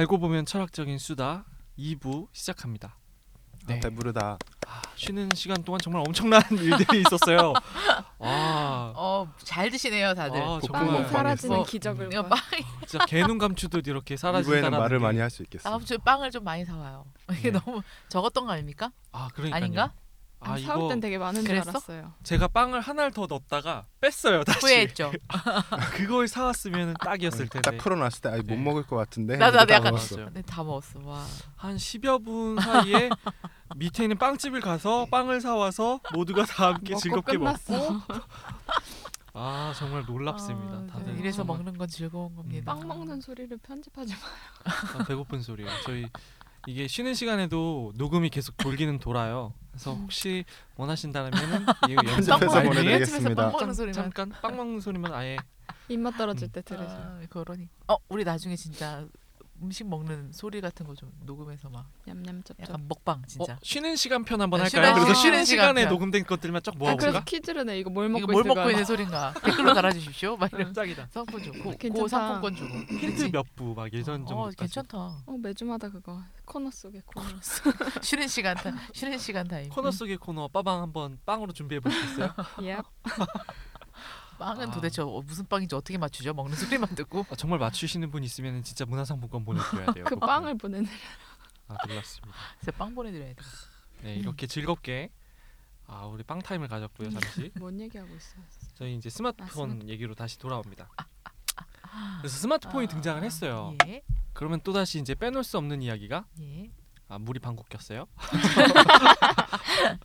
알고 보면 철학적인 수다 2부 시작합니다. 네. 아, 배부르다. 아, 쉬는 시간 동안 정말 엄청난 일들이 있었어요. 와, 어 잘 드시네요 다들. 아, 정말 먹방 사라지는 했어. 기적을 이거 봐. 빵 진짜 개눈 감추듯 이렇게 사라진다는 이부에는 말을 게- 많이 할 수 있겠어. 다음 주에 빵을 좀 많이 사와요. 이게 네. 너무 적었던 거 아닙니까? 아, 그러니까 아닌가? 아, 사올 이거 땐 되게 많은 줄 그랬어? 알았어요. 제가 빵을 하나를 더 넣었다가 뺐어요. 다시. 후회했죠. 그걸 사왔으면 딱이었을 텐데. 딱 풀어놨을 때 아니 못 네. 먹을 것 같은데. 나도- 나도 약간- 먹었어. 맞아요. 근데 다 먹었어. 와. 한 10여 분 사이에 밑에 있는 빵집을 가서 빵을 사와서 모두가 다 함께 먹고 즐겁게 끝났어. 먹고 아 정말 놀랍습니다. 아, 다들 네, 이래서 정말 먹는 건 즐거운 겁니다. 빵 먹는 소리를 편집하지 마. 아, 배고픈 소리예요. 저희 이게 쉬는 시간에도 녹음이 계속 돌기는 돌아요. 그래서 혹시 원하신다면은 이 영상 편집해서 말미에 보내드리겠습니다. 빵 먹는 소리만. 잠깐 빵 먹는 소리만 아예 입맛 떨어질 때 들으세요. 아, 그러니. 어, 우리 나중에 진짜 음식 먹는 소리 같은 거 좀 녹음해서 막 냠냠쩝쩝. 약간 먹방 진짜. 어, 쉬는 시간 편 한번 네, 할까요? 쉬는 그래서 시간- 쉬는 쉬는 시간 시간에 편. 녹음된 것들만 쫙 아, 모아볼까? 그래서 퀴즈를 내. 이거 뭘 먹고 이거 뭘 있을까? 먹고 있는 소린가 댓글로 달아주십시오. 막 이런 짱이다. 상품 주고 고, 괜찮다. 상품권 주고. 힌트 몇부 막 예전 어, 정도까지. 괜찮다. 어 매주마다 그거 코너 속에 코너. 쉬는 시간 타 쉬는 시간 타임. 코너 속의 코너 빠방 한번 빵으로 준비해 보시겠어요? 예. 빵은 아. 도대체 어, 무슨 빵인지 어떻게 맞추죠? 먹는 소리만 듣고. 아, 정말 맞추시는 분 있으면 진짜 문화상품권 보내드려야 돼요. 그 빵을 보내는. 아 놀랐습니다. 그래서 빵 보내드려야 돼. 네 이렇게 즐겁게 아 우리 빵 타임을 가졌고요 잠시 뭔 얘기하고 있어요? 저희 이제 스마트폰 아, 스마트- 얘기로 다시 돌아옵니다. 그래서 스마트폰이 등장을 했어요. 예, 그러면 또 다시 이제 빼놓을 수 없는 이야기가 예. 아 물이 방귀 꼈어요.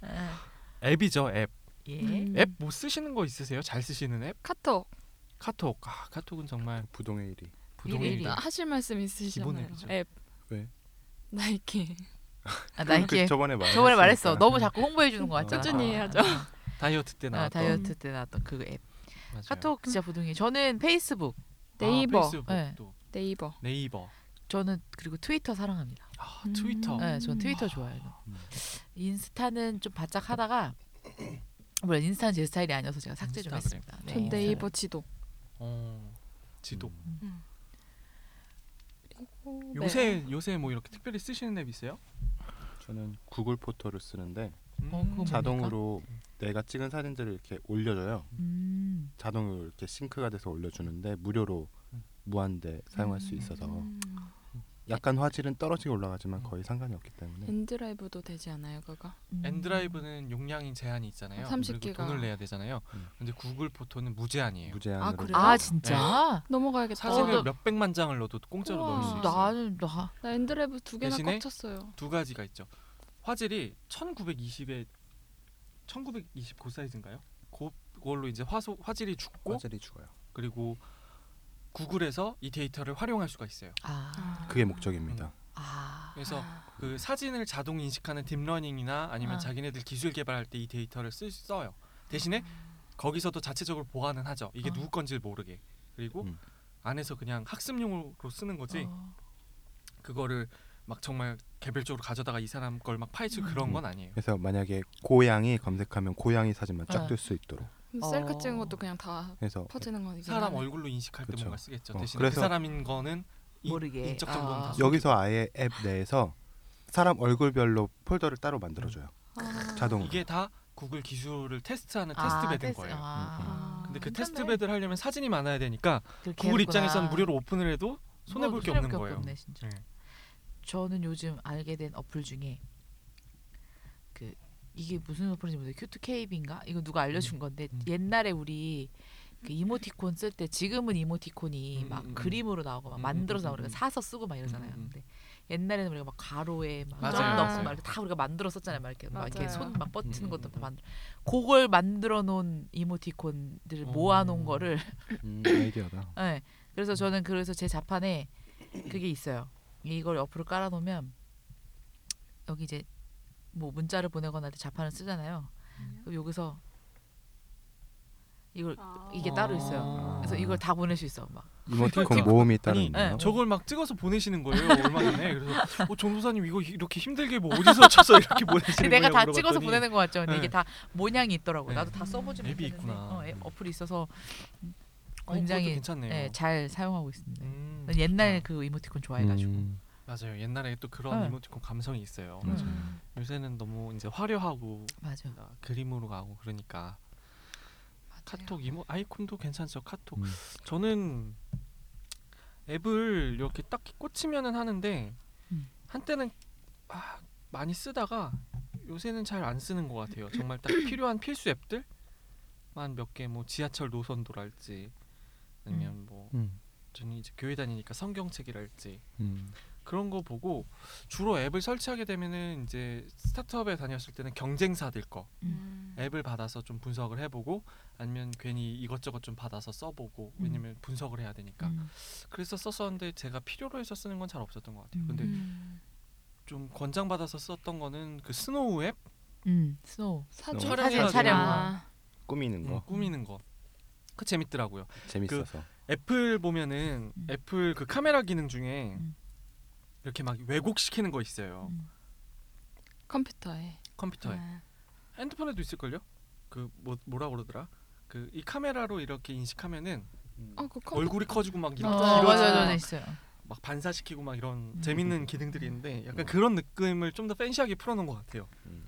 아, 앱이죠 앱. 예. 음. 앱 뭐 쓰시는 거 있으세요? 잘 쓰시는 앱? 카톡. 카톡. 아 카톡은 정말 부동의 1위. 부동의 일일이. 일. 나 하실 말씀 있으시잖아요. 앱. 왜? 나이키. 아, 나이키. 그 저번에 말. 저번에 말했어. 너무 자꾸 홍보해 주는 거 같잖아. 꾸준히 아, 해야죠. 다이어트 때 아, 나왔던 다이어트 때 나왔던 그 앱. 맞아요. 카톡 진짜 부동이. 저는 페이스북. 네이버. 아, 페이스북 네. 또 네이버. 네이버. 저는 그리고 트위터 사랑합니다. 아 음. 트위터. 네, 전 트위터 좋아해요. 음. 인스타는 좀 바짝 하다가 물론 인스타는 제 스타일이 아니어서 제가 삭제 좀 인스타그램. 했습니다. 네, 전. 네이버 지도. 어 지도. 음. 오, 네. 요새 요새 뭐 이렇게 특별히 쓰시는 앱 있어요? 저는 구글 포토를 쓰는데 어, 음. 그거 자동으로 내가 찍은 사진들을 이렇게 올려줘요. 음. 자동으로 이렇게 싱크가 돼서 올려주는데 무료로 무한대 사용할 수 있어서 음. 약간 화질은 떨어지게 올라가지만 거의 상관이 없기 때문에 엔드라이브도 되지 않아요, 그거? 음. 엔드라이브는 용량이 제한이 있잖아요. 30 그리고 기가. 돈을 내야 되잖아요. 음. 근데 구글 포토는 무제한이에요. 무제한으로 아, 그래요? 아 진짜? 넘어가야겠다. 사진을 어, 나- 몇 백만 장을 넣어도 공짜로 우와. 넣을 수 있어요. 나는 나 나 엔드라이브 두 개나 대신에 꽉 찼어요. 두 가지가 있죠. 화질이 1920에 1920그 사이즈인가요? 그- 그걸로 이제 화소 화질이 죽고 화질이 죽어요. 그리고 구글에서 이 데이터를 활용할 수가 있어요. 아. 그게 목적입니다. 아. 그래서 그 사진을 자동 인식하는 deep learning이나 아니면 아. 자기네들 기술 개발할 때 이 데이터를 쓸 써요. 대신에 거기서도 자체적으로 보관은 하죠. 이게 어. 누구 건지를 모르게. 그리고 음. 안에서 그냥 학습용으로 쓰는 거지. 어. 그거를 막 정말 개별적으로 가져다가 이 사람 걸 막 파헤치고 음. 그런 건 아니에요. 그래서 만약에 고양이 검색하면 고양이 사진만 쫙 네. 뜰수 있도록. 셀카 어. 찍은 것도 그냥 다 그래서 퍼지는 거니까. 사람 얼굴로 인식할 때 그쵸. 뭔가 쓰겠죠. 어, 대신 그 그래서- 사람인 거는 이, 모르게. 인적 정보는 아. 다 여기서 아예 앱 내에서 사람 얼굴별로 폴더를 따로 만들어줘요. 아. 자동으로. 이게 다 구글 기술을 테스트하는 아, test bed인 테스트. 거예요. 아. 근데 그 괜찮네. test bed를 하려면 사진이 많아야 되니까 그렇게 구글 해놓구나. 입장에서는 무료로 오픈을 해도 손해 볼 게 뭐 없는 손해볼 거예요. 없네, 진짜. 네. 저는 요즘 알게 된 어플 중에 그 이게 무슨 어플인지 모르겠어요. 큐트 케이브인가? 이거 누가 알려준 건데 음. 옛날에 우리 그 이모티콘 쓸 때 지금은 이모티콘이 음, 막 음, 음. 그림으로 나오고 막 음, 만들어서 음, 음, 우리가 사서 쓰고 막 이러잖아요. 음, 음. 근데 옛날에는 우리가 막 가로에 막 맞아요, 점 넣고 맞아요. 막 이렇게 다 우리가 만들어 썼잖아요. 막 이렇게 막 이렇게 맞아요. 손막 뻗치는 음, 것도 음, 다 음. 만들. 그걸 만들어 놓은 이모티콘들을 어. 모아 놓은 거를 음, 아이디어다. 네. 그래서 저는 그래서 제 자판에 그게 있어요. 이걸 옆으로 깔아 놓으면 여기 이제 뭐 문자를 보내거나 할 때 자판을 쓰잖아요. 그럼 여기서 이걸 이게 따로 있어요. 그래서 이걸 다 보낼 수 있어. 막 이모티콘 모음이 따로 아니 있나요? 네. 저걸 막 찍어서 보내시는 거예요 얼마 전에 그래서 어, 정도사님 이거 이렇게 힘들게 뭐 어디서 쳐서 이렇게 보내시는 거예요 내가 다 물어봤더니 찍어서 보내는 거 같죠. 근데 네. 이게 다 모양이 있더라고. 네. 나도 다 써보지 앱이 못했는데 있구나. 어, 앱, 어플이 있어서 어, 그것도 굉장히 괜찮네요. 네, 잘 사용하고 있습니다. 음, 난 옛날. 그 이모티콘 좋아해가지고 음, 맞아요. 옛날에 또 그런 네. 이모티콘 감성이 있어요. 맞아요. 음. 요새는 너무 이제 화려하고 맞아. 아, 그림으로 가고 그러니까 카톡 이모 아이콘도 괜찮죠. 카톡 음. 저는 앱을 이렇게 딱히 꽂히면은 하는데 음. 한때는 아, 많이 쓰다가 요새는 잘 안 쓰는 것 같아요. 정말 딱 필요한 필수 앱들만 몇 개 뭐 지하철 노선도랄지 아니면 뭐 음. 저는 이제 교회 다니니까 성경책이랄지 음. 그런 거 보고 주로 앱을 설치하게 되면은 이제 스타트업에 다녔을 때는 경쟁사들 거 음. 앱을 받아서 좀 분석을 해보고 아니면 괜히 이것저것 좀 받아서 써보고 음. 왜냐면 분석을 해야 되니까 음. 그래서 썼었는데 제가 필요로 해서 쓰는 건 잘 없었던 것 같아요. 근데 음. 좀 권장 받아서 썼던 거는 그 스노우 앱 음. 스노우. 사진 촬영해가지고. 촬영. 아, 꾸미는 거 음, 꾸미는 거. 그 재밌더라고요. 재밌어서. 애플 보면은 음. 애플 그 카메라 기능 중에 음. 이렇게 막 왜곡시키는 거 있어요. 음. 컴퓨터에. 컴퓨터에. 아, 핸드폰에도 있을걸요? 그 뭐 뭐라 그러더라? 그 이 카메라로 이렇게 인식하면은 어, 그 컴퓨터. 얼굴이 커지고 막 어, 이렇게 맞아요. 맞아, 맞아, 있어요. 막 반사시키고 막 이런 음. 재밌는 기능들이 있는데 약간 음. 그런 느낌을 좀 더 fancy하게 풀어놓은 것 같아요. 음.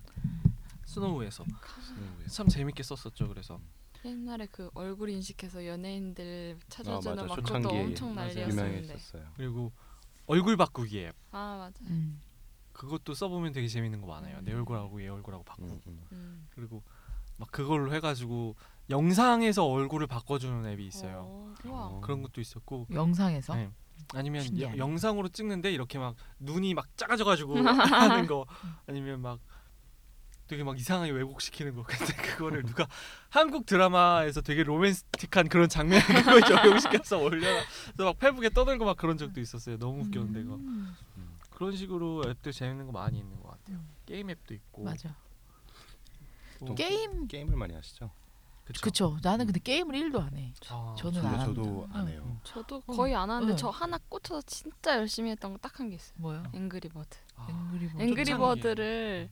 스노우에서 스노우에서. 참 재밌게 썼었죠. 그래서 옛날에 그 얼굴 인식해서 연예인들 찾아주는 맞아. 막 그것도 엄청. 난리였었는데. 그리고 얼굴 바꾸기 앱 아 맞아. 음. 그것도 써보면 되게 재밌는 거 많아요. 내 음. 얼굴하고 얘 얼굴하고 바꾸고 음, 음. 음. 그리고 막 그걸로 해가지고 영상에서 얼굴을 바꿔주는 앱이 있어요. 어, 우와. 어. 그런 것도 있었고 영상에서 네. 아니면. 여- 영상으로 찍는데 이렇게 막 눈이 막 작아져가지고 하는 거 아니면 막 되게 막 이상하게 왜곡시키는 거 근데 그거를 누가 한국 드라마에서 되게 로맨틱한 그런 장면을 그걸 적용시켜서 올려서 막 페북에 떠들고 막 그런 적도 있었어요 너무 웃겼는데 그거 음. 그런 식으로 앱들 재밌는 거 많이 있는 것 같아요 음. 게임 앱도 있고 맞아. 뭐, 게임 게임을 많이 하시죠? 그쵸? 그쵸. 나는 근데 게임을 1도 안 해. 아, 저는 저도 안 저도 합니다. 안 해요. 응. 저도 어. 거의 안 하는데 응. 저 하나 꽂혀서 진짜 열심히 했던 거 딱 한 게 있어요. 뭐요? 앵그리버드. 아, 앵그리버드. 앵그리버드를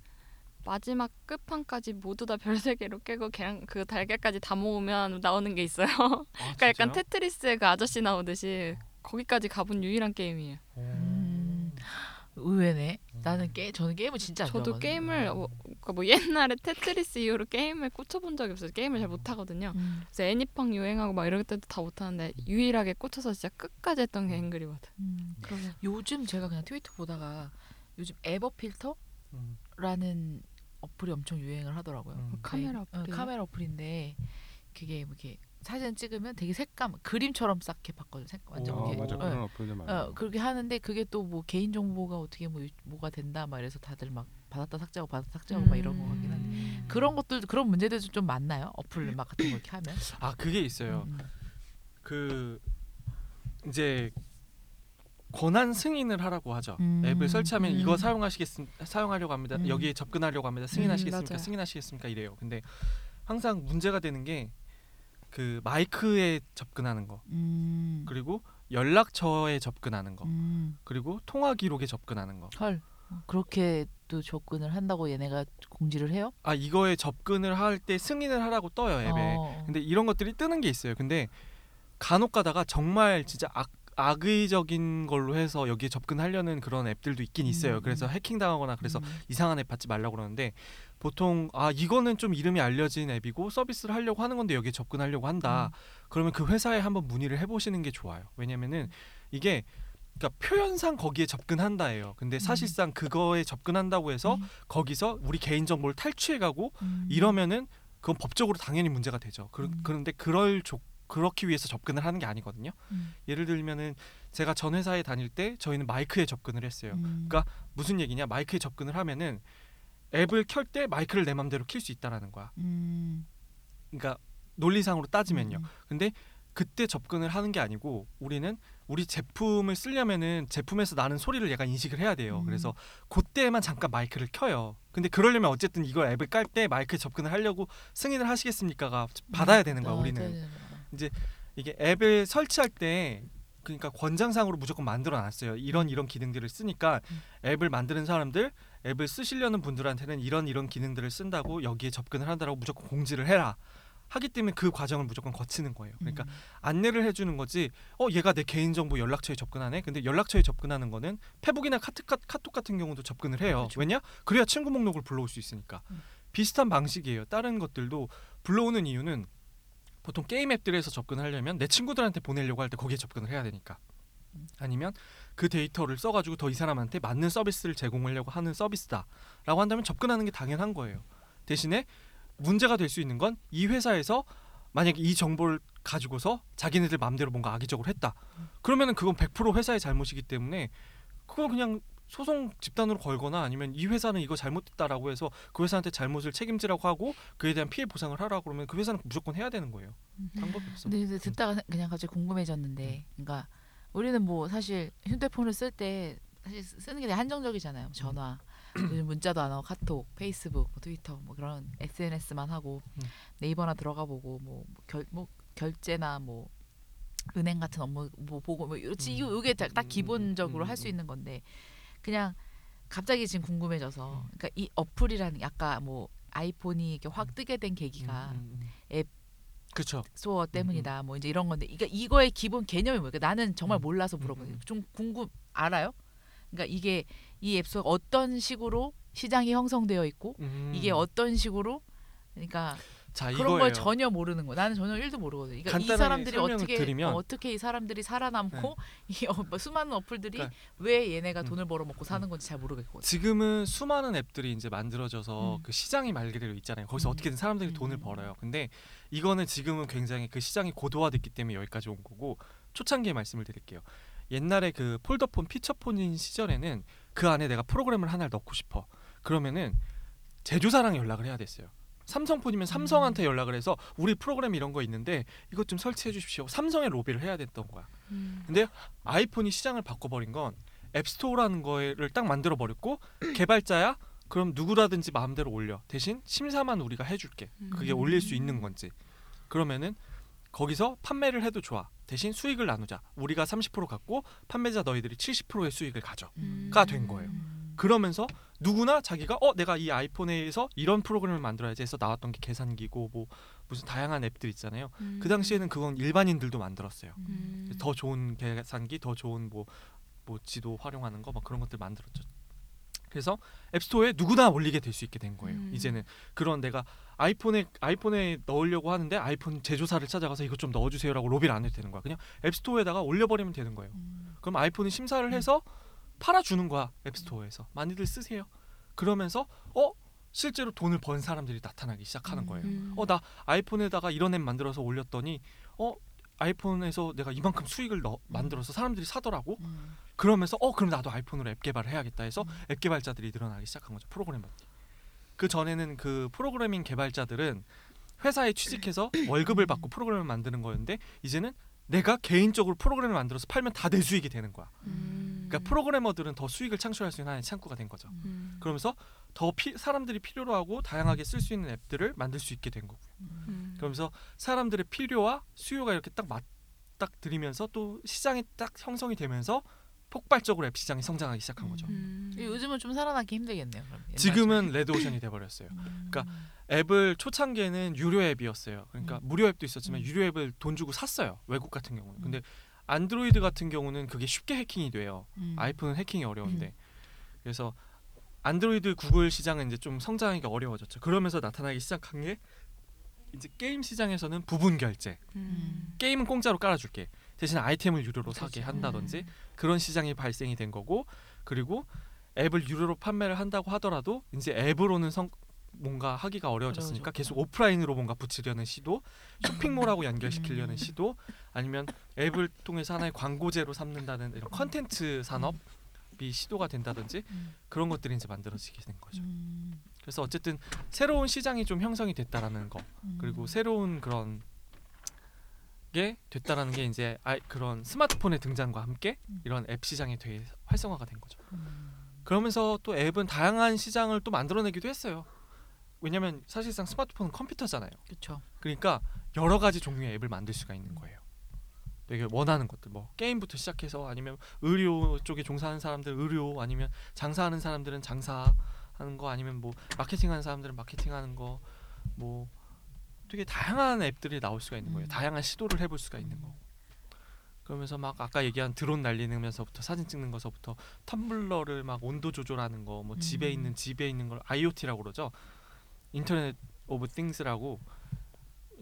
마지막 끝판까지 모두 다 별 세 개로 깨고 걔랑 그 달걀까지 다 모으면 나오는 게 있어요. 아, 그러니까 약간? 테트리스의 그 아저씨 나오듯이 거기까지 가본 유일한 게임이에요. 오. 음. 의외네. 음. 나는 게 저는 게임을 진짜 안 저도 좋아하거든요. 게임을 뭐, 그러니까 뭐 옛날에 테트리스 이후로 게임에 꽂혀본 적이 없어요. 게임을 잘 못하거든요. 음. 그래서 애니팡 유행하고 막 이럴 때도 다 못하는데 유일하게 꽂혀서 진짜 끝까지 했던 게 앵그리버드. 음. 그러면 요즘 제가 그냥 트위터 보다가 요즘 에버 필터라는 음. 어플이 엄청 유행을 하더라고요. 음. 카메라 어, 어플이요? 카메라 어플인데 그게 뭐 이렇게 사진 찍으면 되게 색감 그림처럼 쌓게 바꿔줘. 색 완전 오, 어, 이렇게. 맞아 어, 그런 어플들 많아요. 어, 그렇게 하는데 그게 또 뭐 개인 정보가 어떻게 뭐 유- 뭐가 된다 막 이래서 다들 막 받았다 삭제하고 받았다 삭제하고 막 이런 거 같긴 한데 음. 그런 것들 그런 문제들도 좀 많나요? 어플 막 같은 거 이렇게 하면. 아 그게 있어요. 음, 그 이제 권한 승인을 하라고 하죠. 음. 앱을 설치하면 음. 이거 사용하시겠 사용하려고 합니다. 음. 여기에 접근하려고 합니다. 승인하시겠습니까? 맞아요. 승인하시겠습니까? 이래요. 근데 항상 문제가 되는 게 그 마이크에 접근하는 거 음. 그리고 연락처에 접근하는 거 음. 그리고 통화 기록에 접근하는 거. 헐. 어, 그렇게 또 접근을 한다고 얘네가 공지를 해요? 아 이거에 접근을 할 때 승인을 하라고 떠요 앱에. 어. 근데 이런 것들이 뜨는 게 있어요. 근데 간혹 가다가 정말 진짜 악, 악의적인 걸로 해서 여기에 접근하려는 그런 앱들도 있긴 있어요. 음, 그래서 음. 해킹 당하거나 그래서 음. 이상한 앱 받지 말라고 그러는데 보통 아 이거는 좀 이름이 알려진 앱이고 서비스를 하려고 하는 건데 여기에 접근하려고 한다. 음. 그러면 그 회사에 한번 문의를 해보시는 게 좋아요. 왜냐면은 이게 그러니까 표현상 거기에 접근한다예요. 근데 사실상 그거에 접근한다고 해서 음. 거기서 우리 개인 정보를 탈취해가고 음. 이러면은 그건 법적으로 당연히 문제가 되죠. 그, 음. 그런데 그럴 조, 그렇기 위해서 접근을 하는 게 아니거든요. 음. 예를 들면은 제가 전 회사에 다닐 때 저희는 마이크에 접근을 했어요. 음. 그러니까 무슨 얘기냐? 마이크에 접근을 하면은 앱을 켤 때 마이크를 내 맘대로 킬 수 있다라는 거야. 음. 그러니까 논리상으로 따지면요. 음. 근데 그때 접근을 하는 게 아니고 우리는 우리 제품을 쓰려면은 제품에서 나는 소리를 얘가 인식을 해야 돼요. 음. 그래서 그때만 잠깐 마이크를 켜요. 근데 그러려면 어쨌든 이걸 앱을 깔 때 마이크에 접근을 하려고 승인을 하시겠습니까가 받아야 되는 거야 어, 우리는. 네 네네. 이게 앱을 설치할 때 그러니까 권장상으로 무조건 만들어 놨어요. 이런 이런 기능들을 쓰니까 음. 앱을 만드는 사람들, 앱을 쓰시려는 분들한테는 이런 이런 기능들을 쓴다고 여기에 접근을 한다라고 무조건 공지를 해라. 하기 때문에 그 과정을 무조건 거치는 거예요. 그러니까 음. 안내를 해주는 거지. 어 얘가 내 개인정보 연락처에 접근하네. 근데 연락처에 접근하는 거는 페북이나 카트, 카, 카톡 같은 경우도 접근을 해요. 그렇죠. 왜냐? 그래야 친구 목록을 불러올 수 있으니까. 음. 비슷한 방식이에요. 다른 것들도 불러오는 이유는 보통 게임 앱들에서 접근하려면 내 친구들한테 보내려고 할 때 거기에 접근을 해야 되니까. 음. 아니면 그 데이터를 써가지고 더 이 사람한테 맞는 서비스를 제공하려고 하는 서비스다라고 한다면 접근하는 게 당연한 거예요. 대신에 문제가 될 수 있는 건 이 회사에서 만약에 이 정보를 가지고서 자기네들 마음대로 뭔가 악의적으로 했다. 그러면은 그건 100% 회사의 잘못이기 때문에 그건 그냥 소송 집단으로 걸거나 아니면 이 회사는 이거 잘못했다라고 해서 그 회사한테 잘못을 책임지라고 하고 그에 대한 피해 보상을 하라고 그러면 그 회사는 무조건 해야 되는 거예요. 방법이 없어. 근데, 근데 듣다가 그냥 갑자기 궁금해졌는데, 그러니까 우리는 뭐 사실 휴대폰을 쓸 때 사실 쓰는 게 한정적이잖아요. 전화, 요즘 문자도 안 하고 카톡, 페이스북, 뭐 트위터, 뭐 그런 SNS만 하고 음. 네이버나 들어가 보고 뭐 결 뭐 결제나 뭐 은행 같은 업무 뭐 보고 뭐 이렇지 음. 이게 딱, 딱 음, 기본적으로 음, 할수 음. 있는 건데 그냥 갑자기 지금 궁금해져서 음. 그러니까 이 어플이라는 게 아까 뭐 아이폰이 이렇게 확 뜨게 된 계기가 음, 음, 음. 앱 그렇죠. 스토어 때문이다. 뭐 이제 이런 건데, 그러니까 이거의 기본 개념이 뭐야? 그러니까 나는 정말 음. 몰라서 음, 물어보는 음. 좀 궁금 알아요? 그러니까 이게 이 apps가 어떤 식으로 시장이 형성되어 있고 음. 이게 어떤 식으로 그러니까 자 그런 이거예요. 걸 전혀 모르는 거. 나는 전혀 일도 모르거든. 그러니까 이 간단하게 사람들이 설명을 어떻게 드리면- 네. 어, 어떻게 이 사람들이 살아남고 이 어, 뭐 수많은 어플들이 그러니까- 왜 얘네가 음. 돈을 벌어 먹고 사는 건지 잘 모르겠거든. 지금은 수많은 앱들이 이제 만들어져서 음. 그 시장이 말 그대로 있잖아요. 거기서 음. 어떻게든 사람들이 돈을 음. 벌어요. 근데 이거는 지금은 굉장히 그 시장이 고도화됐기 때문에 여기까지 온 거고 초창기에 말씀을 드릴게요. 옛날에 그 폴더폰 피처폰인 시절에는 그 안에 내가 프로그램을 하나를 넣고 싶어. 그러면은 제조사랑 연락을 해야 됐어요. 삼성폰이면 삼성한테 음. 연락을 해서 우리 프로그램 이런 거 있는데 이것 좀 설치해 주십시오. 삼성에 로비를 해야 됐던 거야. 음. 근데 아이폰이 시장을 바꿔버린 건 앱스토어라는 거를 딱 만들어 버렸고 개발자야 그럼 누구라든지 마음대로 올려 대신 심사만 우리가 해줄게 그게 음. 올릴 수 있는 건지 그러면은 거기서 판매를 해도 좋아 대신 수익을 나누자 우리가 30% 갖고 판매자 너희들이 70%의 수익을 가져 음. 가된 거예요. 음. 그러면서 누구나 자기가 어 내가 이 아이폰에서 이런 프로그램을 만들어야지 해서 나왔던 게 계산기고 뭐 무슨 다양한 앱들 있잖아요 음. 그 당시에는 그건 일반인들도 만들었어요 음. 음. 더 좋은 계산기, 더 좋은 뭐, 뭐 지도 활용하는 거 막 그런 것들 만들었죠. 그래서 앱스토어에 누구나 올리게 될 수 있게 된 거예요. 음. 이제는 그런 내가 아이폰에 아이폰에 넣으려고 하는데 아이폰 제조사를 찾아가서 이것 좀 넣어주세요라고 로비를 안 해도 되는 거야. 그냥 앱스토어에다가 올려버리면 되는 거예요. 음. 그럼 아이폰이 심사를 해서 팔아주는 거야 앱스토어에서 많이들 쓰세요. 그러면서 어 실제로 돈을 번 사람들이 나타나기 시작하는 거예요. 음. 어나 아이폰에다가 이런 앱 만들어서 올렸더니 어 아이폰에서 내가 이만큼 수익을 넣, 만들어서 사람들이 사더라고. 음. 그러면서 어 그럼 나도 아이폰으로 앱 개발을 해야겠다 해서 음. 앱 개발자들이 늘어나기 시작한 거죠. 프로그래머들이. 그 전에는 그 프로그래밍 개발자들은 회사에 취직해서 월급을 받고 프로그램을 만드는 거였는데 이제는 내가 개인적으로 프로그램을 만들어서 팔면 다 내 수익이 되는 거야. 음. 그러니까 프로그래머들은 더 수익을 창출할 수 있는 하나의 창구가 된 거죠. 음. 그러면서 더 피, 사람들이 필요로 하고 다양하게 쓸 수 있는 앱들을 만들 수 있게 된 거고. 음. 그러면서 사람들의 필요와 수요가 이렇게 딱 맞 딱 들이면서 또 시장이 딱 형성이 되면서 폭발적으로 앱 시장이 성장하기 시작한 거죠. 음. 요즘은 좀 살아나기 힘들겠네요. 지금은 레드오션이 돼버렸어요. 음. 그러니까 앱을 초창기에는 유료 앱이었어요. 그러니까 음. 무료 앱도 있었지만 음. 유료 앱을 돈 주고 샀어요. 외국 같은 경우는. 근데 안드로이드 같은 경우는 그게 쉽게 해킹이 돼요. 음. 아이폰은 해킹이 어려운데. 그래서 안드로이드 구글 시장은 이제 좀 성장하기가 어려워졌죠. 그러면서 나타나기 시작한 게 이제 게임 시장에서는 부분 결제. 음. 게임은 공짜로 깔아줄게. 대신 아이템을 유료로 사게. 한다든지 음. 그런 시장이 발생이 된 거고 그리고 앱을 유료로 판매를 한다고 하더라도 이제 앱으로는 성 뭔가 하기가 어려워졌으니까. 계속 오프라인으로 뭔가 붙이려는 시도 쇼핑몰하고 연결시키려는 음. 시도 아니면 앱을 통해서 하나의 광고제로 삼는다는 이런 컨텐츠 산업이 시도가 된다든지 음. 그런 것들이 이제 만들어지게 된 거죠. 음. 그래서 어쨌든 새로운 시장이 좀 형성이 됐다라는 거 음. 그리고 새로운 그런 게 됐다라는 게 이제 아이 그런 스마트폰의 등장과 함께 음. 이런 앱 시장이 되게 활성화가 된 거죠. 음. 그러면서 또 앱은 다양한 시장을 또 만들어내기도 했어요. 왜냐하면 사실상 스마트폰은 컴퓨터잖아요. 그렇죠. 그러니까 여러 가지 종류의 앱을 만들 수가 있는 거예요. 되게 원하는 것들 뭐 게임부터 시작해서 아니면 의료 쪽에 종사하는 사람들 의료 아니면 장사하는 사람들은 장사하는 거 아니면 뭐 마케팅하는 사람들은 마케팅하는 거 뭐 되게 다양한 앱들이 나올 수가 있는 거예요. 음. 다양한 시도를 해볼 수가 있는 거. 그러면서 막 아까 얘기한 드론 날리면서부터 사진 찍는 것서부터 텀블러를 막 온도 조절하는 거, 뭐 집에 음. 있는 집에 있는 걸 IoT라고 그러죠. Internet of Things라고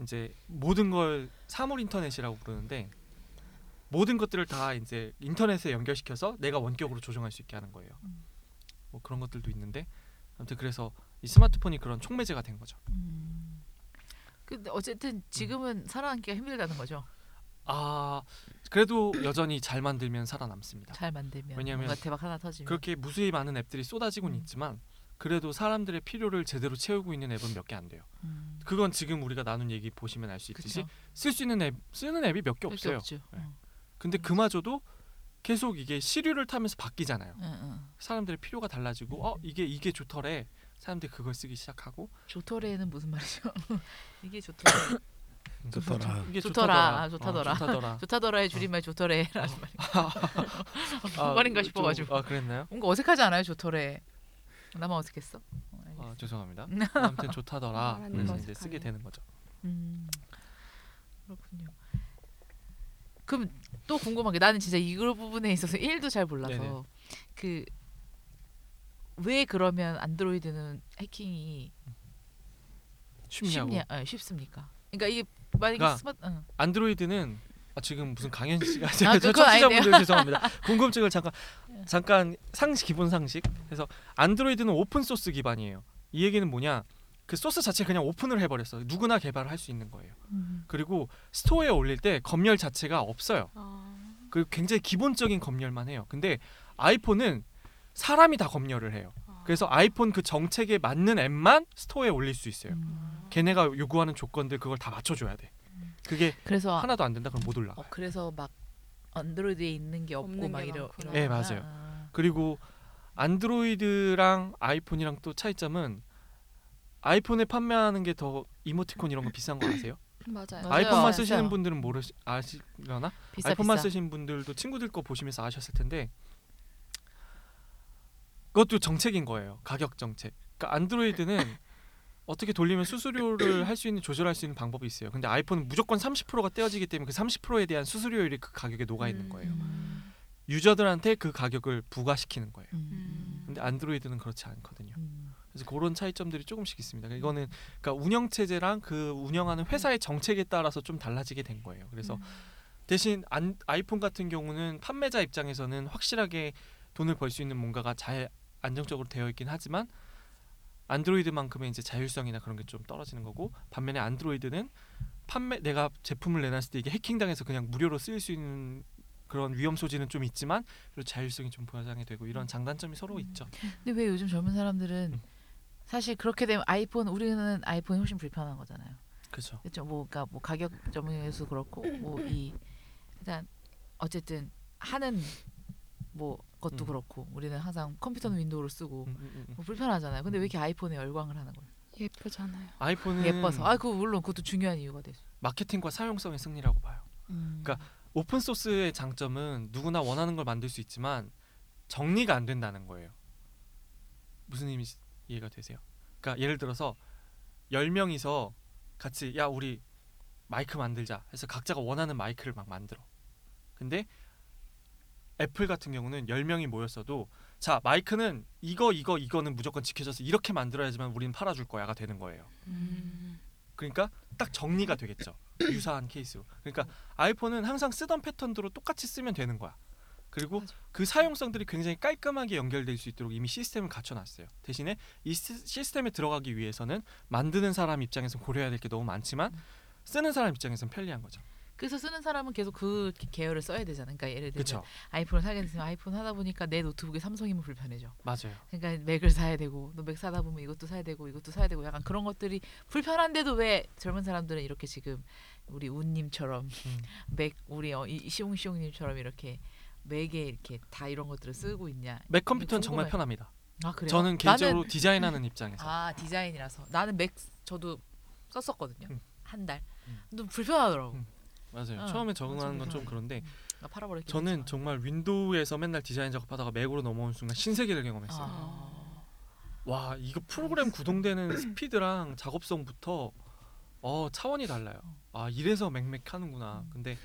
이제 모든 걸 사물 인터넷이라고 부르는데 모든 것들을 다 이제 인터넷에 연결시켜서 내가 원격으로 조정할 수 있게 하는 거예요. 음. 뭐 그런 것들도 있는데 아무튼 그래서 이 스마트폰이 그런 촉매제가 된 거죠. 음. 근데 어쨌든 지금은 살아남기가 힘들다는 거죠. 아 그래도 여전히 잘 만들면 살아남습니다. 잘 만들면 왜냐면 뭔가 대박 하나 터지면. 그렇게 무수히 많은 앱들이 쏟아지고는 음. 있지만 그래도 사람들의 필요를 제대로 채우고 있는 앱은 몇 개 안 돼요. 음. 그건 지금 우리가 나눈 얘기 보시면 알 수 있듯이 그쵸. 쓸 수 있는 앱 쓰는 앱이 몇개 별게 없어요. 없죠. 네. 어. 근데 그마저도 계속 이게 시류를 타면서 바뀌잖아요. 응, 응. 사람들의 필요가 달라지고 어 이게 이게 좋더래. 사람들이 그걸 쓰기 시작하고 조토레는 무슨 말이죠? 이게 조토레. 좋더라. 이게 좋더라. 좋더라. 아, 좋다더라. 어, 좋다더라. 조타더라의 줄임말 조토레라는 말이. 아, 그 말인가 싶어가지고. 좀- 아 그랬나요? 뭔가 어색하지 않아요, 조토레? 나만 어색했어? 어. 아 죄송합니다. 아무튼 좋다더라. 말하는 그래서 거 이제 쓰게. 되는 거죠. 음, 그렇군요. 그럼 또 궁금한 게 나는 진짜 이 부분에 있어서 1도 잘 몰라서 네네. 그 왜 그러면 안드로이드는 해킹이 쉽냐고. 쉽냐? 아, 쉽습니까? 그러니까 이게 만약에 그러니까 스마트 응. 안드로이드는 아, 지금 무슨 강현 씨가 아, 제가 저 그건 아니네요. 청취자분들 죄송합니다. 궁금증을 잠깐 잠깐 상식 기본 상식. 그래서 안드로이드는 open source 기반이에요. 이 얘기는 뭐냐? 그 소스 자체 그냥 오픈을 해버렸어. 누구나 개발을 할 수 있는 거예요. 음. 그리고 스토어에 올릴 때 검열 자체가 없어요. 아, 그 굉장히 기본적인 검열만 해요. 근데 아이폰은 사람이 다 검열을 해요. 아. 그래서 아이폰 그 정책에 맞는 앱만 스토어에 올릴 수 있어요. 음. 걔네가 요구하는 조건들 그걸 다 맞춰줘야 돼. 그게 그래서 하나도 안 된다 그럼 못 올라가. 어, 그래서 막 안드로이드에 있는 게 없고 없는 막 게 이러 많구나. 이러는 네. 맞아요. 아. 그리고 안드로이드랑 아이폰이랑 또 차이점은 아이폰에 판매하는 게 더 이모티콘 이런 거 비싼 거 아세요? 맞아요. 맞아요. 아이폰만. 쓰시는 분들은 모르시 아시려나? 비싸 아이폰만 비싸. 쓰신 분들도 친구들 거 보시면서 아셨을 텐데 그것도 정책인 거예요. 가격 정책. 그러니까 안드로이드는 어떻게 돌리면 수수료를 할 수 있는 조절할 수 있는 방법이 있어요. 근데 아이폰은 무조건 30%가 떼어지기 때문에 그 30%에 대한 수수료율이 그 가격에 녹아 있는 거예요. 음. 유저들한테 그 가격을 부과시키는 거예요. 음. 근데 안드로이드는 그렇지 않거든요. 음. 그래서 그런 차이점들이 조금씩 있습니다. 그러니까 이거는 그러니까 운영 체제랑 그 운영하는 회사의 정책에 따라서 좀 달라지게 된 거예요. 그래서 대신 안, 아이폰 같은 경우는 판매자 입장에서는 확실하게 돈을 벌 수 있는 뭔가가 잘 안정적으로 되어 있긴 하지만 안드로이드만큼의 이제 자율성이나 그런 게 좀 떨어지는 거고 반면에 안드로이드는 판매 내가 제품을 내놨을 때 이게 해킹당해서 그냥 무료로 쓰일 수 있는 그런 위험 소지는 좀 있지만 그리고 자율성이 좀 보장이 되고 이런 장단점이 서로 있죠. 근데 왜 요즘 젊은 사람들은 음. 사실 그렇게 되면 아이폰 우리는 아이폰이 훨씬 불편한 거잖아요. 그렇죠. 그렇죠. 뭐 그러니까 뭐 가격 점에서 그렇고 뭐 이 일단 어쨌든 하는 뭐 것도 음. 그렇고 우리는 항상 컴퓨터는 윈도우를 쓰고 음, 음, 음, 음. 뭐 불편하잖아요. 근데 왜 이렇게 아이폰에 열광을 하는 거예요? 예쁘잖아요. 아이폰은 예뻐서. 아, 그 물론 그것도 중요한 이유가 되죠. 마케팅과 사용성의 승리라고 봐요. 음. 그러니까 open source의 장점은 누구나 원하는 걸 만들 수 있지만 정리가 안 된다는 거예요. 무슨 의미 이해가 되세요? 그러니까 예를 들어서 10명이서 같이 야 우리 마이크 만들자 해서 각자가 원하는 마이크를 막 만들어. 근데 애플 같은 경우는 10명이 모였어도 자 마이크는 이거 이거 이거는 무조건 지켜져서 이렇게 만들어야지만 우리는 팔아줄 거야가 되는 거예요. 음. 그러니까 딱 정리가 되겠죠. 유사한 케이스로. 그러니까 아이폰은 항상 쓰던 패턴대로 똑같이 쓰면 되는 거야. 그리고 맞아. 그 사용성들이 굉장히 깔끔하게 연결될 수 있도록 이미 시스템을 갖춰놨어요. 대신에 이 시- 시스템에 들어가기 위해서는 만드는 사람 입장에서 고려해야 될 게 너무 많지만 쓰는 사람 입장에서는 편리한 거죠. 그래서 쓰는 사람은 계속 그 계열을 써야 되잖아요. 그러니까 예를 들면 그렇죠. 아이폰을 사게 되면 아이폰 하다 보니까 내 노트북이 삼성이면 불편해져. 맞아요. 그러니까 맥을 사야 되고 너맥 사다 보면 이것도 사야 되고 이것도 사야 되고 약간 그런 것들이 불편한데도 왜 젊은 사람들은 이렇게 지금 우리 운님처럼 음. 맥 우리 어, 이 시용시용님처럼 이렇게 맥에 이렇게 다 이런 것들을 쓰고 있냐? 맥 컴퓨터는 정말. 편합니다. 아 그래요? 저는 개인적으로 나는, 디자인하는 입장에서 아 디자인이라서 나는 맥 저도 썼었거든요 음. 한 달. 음. 불편하더라고. 음. 맞아요. 어, 처음에 적응하는 건 좀. 그런데 나 팔아버렸긴 저는. 정말 윈도우에서 맨날 디자인 작업하다가 맥으로 넘어온 순간 신세계를 경험했어요. 아. 와 이거 프로그램 구동되는 스피드랑 작업성부터 어 차원이 달라요. 아 이래서 맥맥하는구나. 음. 근데.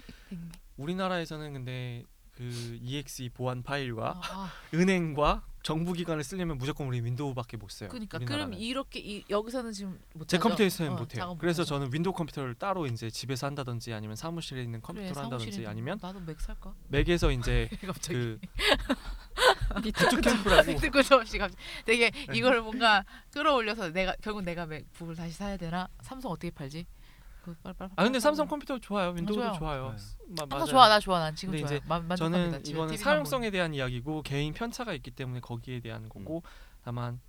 우리나라에서는 근데 그 EXE 보안 파일과 아, 아, 은행과 정부 기관을 쓰려면 무조건 우리 윈도우밖에 못 써요. 그러니까 우리나라는. 그럼 이렇게 이, 여기서는 지금 못제 하죠? 컴퓨터에서는 어, 못해요. 작업 그래서 못하죠. 저는 윈도우 컴퓨터를 따로 이제 집에서 한다든지 아니면 사무실에 있는 그래, 컴퓨터를 한다든지 사무실에는 아니면 나도 맥 살까? 맥에서 이제 갑자기 그 부트 캠프라고 듣고 저 없이 갑자기 되게 네. 이걸 뭔가 끌어올려서 내가 결국 내가 맥북을 다시 사야 되나? 삼성 어떻게 팔지? 그 빨리. 아 근데 삼성 컴퓨터 좋아요. 윈도우도 좋아요. 좋아요. 네. 마, 나 맞아요. 좋아 나 좋아 난 지금 근데 좋아. 이제 만, 만족합니다. 저는 이거는 사용성에 대한 이야기고 개인 편차가 있기 때문에 거기에 대한 거고 다만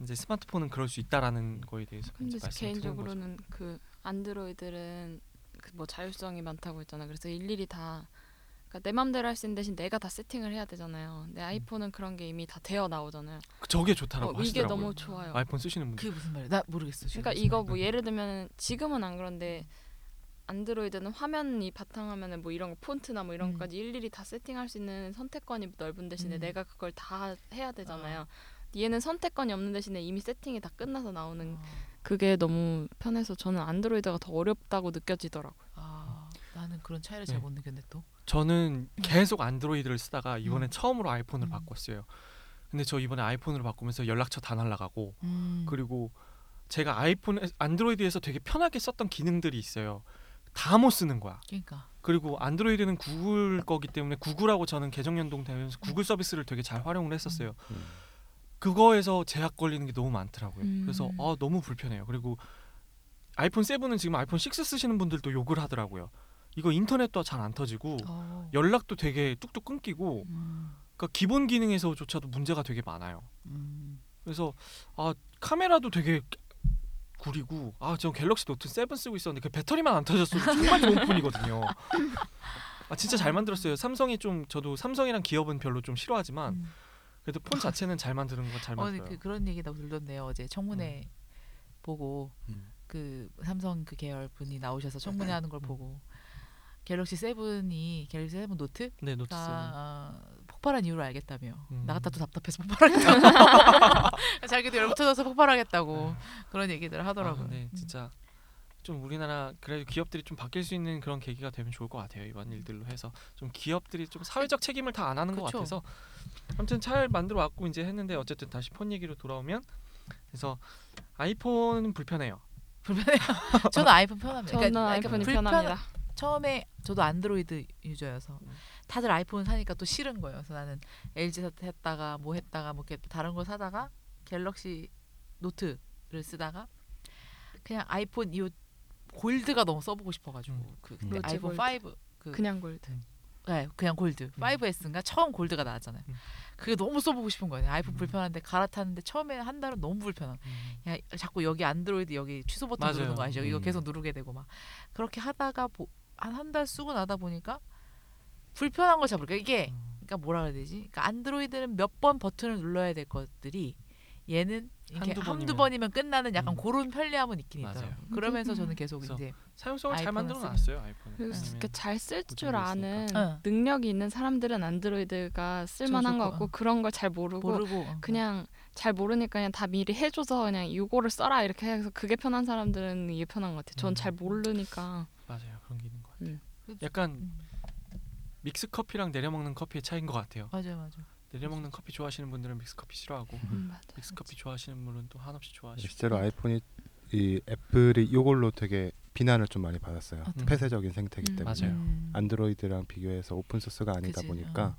이제 스마트폰은 그럴 수 있다라는 거에 대해서 근데. 개인적으로는 그 안드로이드는 그 뭐 자율성이 많다고 했잖아. 그래서 일일이 다 그러니까 내 맘대로 할 수 있는 대신 내가 다 세팅을 해야 되잖아요. 음. 내 아이폰은 그런 게 이미 다 되어 나오잖아요. 그 저게 좋다라고 어, 이게 하시더라고요. 너무 좋아요. 아이폰 쓰시는 분들. 그게 무슨 말이야? 나 모르겠어. 지금 그러니까 무슨 이거. 뭐 예를 들면 지금은 안 그런데 안드로이드는 화면이 바탕화면에 뭐 이런 거 폰트나 뭐 이런 음. 것까지 일일이 다 세팅할 수 있는 선택권이 넓은 대신에 음. 내가 그걸 다 해야 되잖아요. 얘는 선택권이 없는 대신에 이미 세팅이 다 끝나서 나오는 아, 그게 너무 편해서 저는 안드로이드가 더 어렵다고 느껴지더라고요. 아, 나는 그런 차이를 네. 잘못 느꼈네 또. 저는 계속 안드로이드를 쓰다가 이번에 음. 처음으로 아이폰을 음. 바꿨어요. 근데 저 이번에 아이폰으로 바꾸면서 연락처 다 날라가고 음. 그리고 제가 아이폰 안드로이드에서 되게 편하게 썼던 기능들이 있어요. 다 못 쓰는 거야. 그러니까. 그리고 안드로이드는 구글 거기 때문에 구글하고 저는 계정 연동되면서 구글 서비스를 되게 잘 활용을 했었어요. 음. 그거에서 제약 걸리는 게 너무 많더라고요. 음. 그래서 아 너무 불편해요. 그리고 아이폰 7은 지금 아이폰 6 쓰시는 분들도 욕을 하더라고요. 이거 인터넷도 잘 안 터지고 어. 연락도 되게 뚝뚝 끊기고 음. 그러니까 기본 기능에서조차도 문제가 되게 많아요. 음. 그래서 아 카메라도 되게 구리고 아저 갤럭시 노트 7 쓰고 있었는데 그 배터리만 안 터졌어도 정말 좋은 폰이거든요. 아 진짜 잘 만들었어요. 삼성이 좀 저도 삼성이랑 기업은 별로 좀 싫어하지만 음. 그래도 폰 자체는 잘 만드는 건잘 어, 만들어요. 그 그런 얘기 나 들렸네요. 어제 청문회 보고 음. 그 삼성 그 계열 분이 나오셔서 청문회 하는 걸 음. 보고 갤럭시 세븐이 갤럭시 세븐 노트가 네 노트 7. 어, 폭발한 이유를 알겠다며 음. 나갔다 또 답답해서 폭발하겠다고 자기도 터져서 폭발하겠다고 그런 얘기들 아, 하더라고요. 근데 음. 진짜 좀 우리나라 그래도 기업들이 좀 바뀔 수 있는 그런 계기가 되면 좋을 것 같아요 이번 일들로 해서 좀 기업들이 좀 사회적 책임을 다 안 하는 것 그쵸. 같아서 아무튼 잘 만들어 왔고 이제 했는데 어쨌든 다시 폰 얘기로 돌아오면 그래서 아이폰은 불편해요. 불편해요. 저는 아이폰 편합니다. 저는 그러니까 아이폰이 불편- 편합니다. 처음에 저도 안드로이드 유저여서 음. 다들 아이폰 사니까 또 싫은 거예요. 그래서 나는 LG 사- 했다가 뭐 했다가 뭐 이렇게 다른 거 사다가 갤럭시 노트를 쓰다가 그냥 아이폰 이 골드가 너무 써보고 싶어가지고 음. 그 근데 로즈 아이폰 골드. 5 그 그냥 골드. 네, 그냥 골드 음. 5S인가 처음 골드가 나왔잖아요. 음. 그게 너무 써보고 싶은 거예요. 아이폰 음. 불편한데 갈아탔는데 처음에 한 달은 너무 불편한. 야 자꾸 여기 안드로이드 여기 취소 버튼 맞아요. 누르는 거 아시죠? 이거 음. 계속 누르게 되고 막 그렇게 하다가 한 한 달 쓰고 나다 보니까 불편한 걸 잡을까 이게 음. 그러니까 뭐라 그래야 되지? 그러니까 안드로이드는 몇 번 버튼을 눌러야 될 것들이 얘는 이렇게 한두 한두, 번이면. 번이면 끝나는 약간 음. 그런 편리함은 있긴 맞아요. 있더라고요. 그러면서 음. 저는 계속 그래서 이제 사용성을 잘 만들어 놨어요 아이폰은. 그리고 왜냐면 이렇게 잘쓸 줄 아는 있으니까. 응. 능력이 있는 사람들은 안드로이드가 쓸만한 것 거- 같고 응. 그런 걸 잘 모르고 모르고 어. 그냥 잘 모르니까 그냥 다 미리 해줘서 그냥 이거를 써라 이렇게 해서 그게 편한 사람들은 이게 편한 것 같아요. 전 음. 잘 모르니까 맞아요 그런 게. 음. 약간 음. 믹스 커피랑 내려 먹는 커피의 차이인 것 같아요. 맞아요, 맞아요. 내려 먹는 커피 좋아하시는 분들은 믹스 커피 싫어하고 음, 맞아요. 믹스 커피 좋아하시는 분은 또 한없이 좋아하시고. 실제로 아이폰이 이 애플이 이걸로 되게 비난을 좀 많이 받았어요. 어떤- 폐쇄적인 생태계 음. 때문에 맞아요. 음. 안드로이드랑 비교해서 오픈 소스가 아니다 그치, 보니까 어.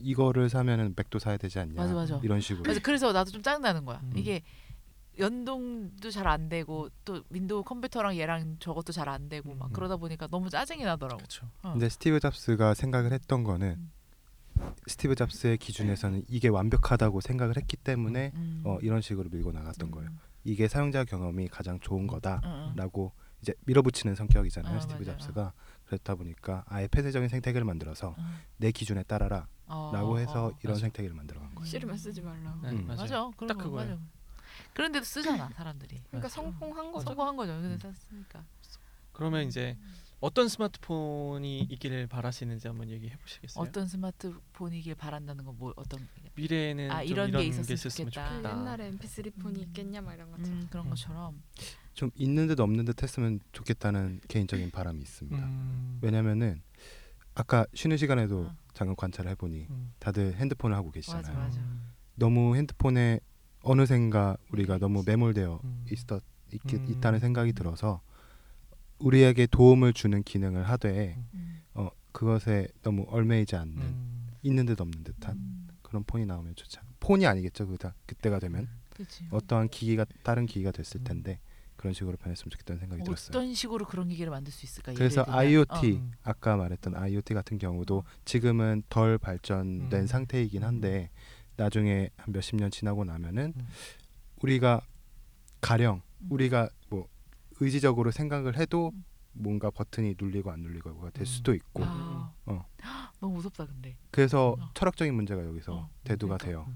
이거를 사면은 맥도 사야 되지 않냐 맞아, 맞아. 이런 식으로 맞아. 그래서 나도 좀 짜증 나는 거야. 음. 이게 연동도 잘 안 되고 또 윈도우 컴퓨터랑 얘랑 저것도 잘 안 되고 막 음. 그러다 보니까 너무 짜증이 나더라고. 그렇죠. 어. 근데 스티브 잡스가 생각을 했던 거는 음. 스티브 잡스의 기준에서는 이게 완벽하다고 생각을 했기 때문에 음. 어, 이런 식으로 밀고 나갔던 음. 거예요. 이게 사용자 경험이 가장 좋은. 거다라고 이제 밀어붙이는 성격이잖아요. 어, 스티브 맞아요. 잡스가 그렇다 보니까 아예 폐쇄적인 생태계를 만들어서 음. 내 기준에 따라라라고 어, 해서 어. 이런 맞아. 생태계를 만들어간 거예요. 싫으면 쓰지 말라고. 네, 음. 맞아. 그런 딱 거, 그거예요. 맞아. 그런데도 쓰잖아 사람들이. 그러니까 맞아. 성공한 거죠. 성공한 거죠. 근데 샀으니까. 그러면 이제 어떤 스마트폰이 있기를 바라시는지 한번 얘기해 보시겠어요? 어떤 스마트폰이길 바란다는 건 뭐 어떤 미래에는 아, 좀 이런 이런, 게게 있었으면 있었으면 좋겠다. 좋겠다. 그 옛날에 MP3 폰이 음. 있겠냐 막 이런 것처럼. 음, 그런 음. 것처럼 좀 있는 듯 없는 듯 했으면 좋겠다는 개인적인 바람이 있습니다. 음, 왜냐면은 아까 쉬는 시간에도 어. 잠깐 관찰을 해보니 음. 다들 핸드폰을 하고 계시잖아요. 맞아. 음. 너무 핸드폰에 어느샌가 우리가 너무 매몰되어 음. 있었 있, 음. 있다는 생각이 들어서 우리에게 도움을 주는 기능을 하되 음. 어, 그것에 너무 얽매이지 않는 음. 있는 듯 없는 듯한 음, 그런 폰이 나오면 좋지 않 폰이 아니겠죠 그다 그때가 되면 그치. 어떠한 기기가 다른 기기가 됐을 음. 텐데 그런 식으로 변했으면 좋겠다는 생각이 들었어요. 어떤 식으로 그런 기계를 만들 수 있을까? 그래서 IoT 음. 아까 말했던 IoT 같은 경우도 지금은 덜 발전된 음. 상태이긴 한데 나중에 한 몇십 년 지나고 나면은 음. 우리가 가령 음. 우리가 뭐 의지적으로 생각을 해도 음. 뭔가 버튼이 눌리고 안 눌리고가 될 음. 수도 있고 아, 어. 너무 무섭다 근데. 그래서 어. 철학적인 문제가 여기서 어, 대두가 그러니까. 돼요.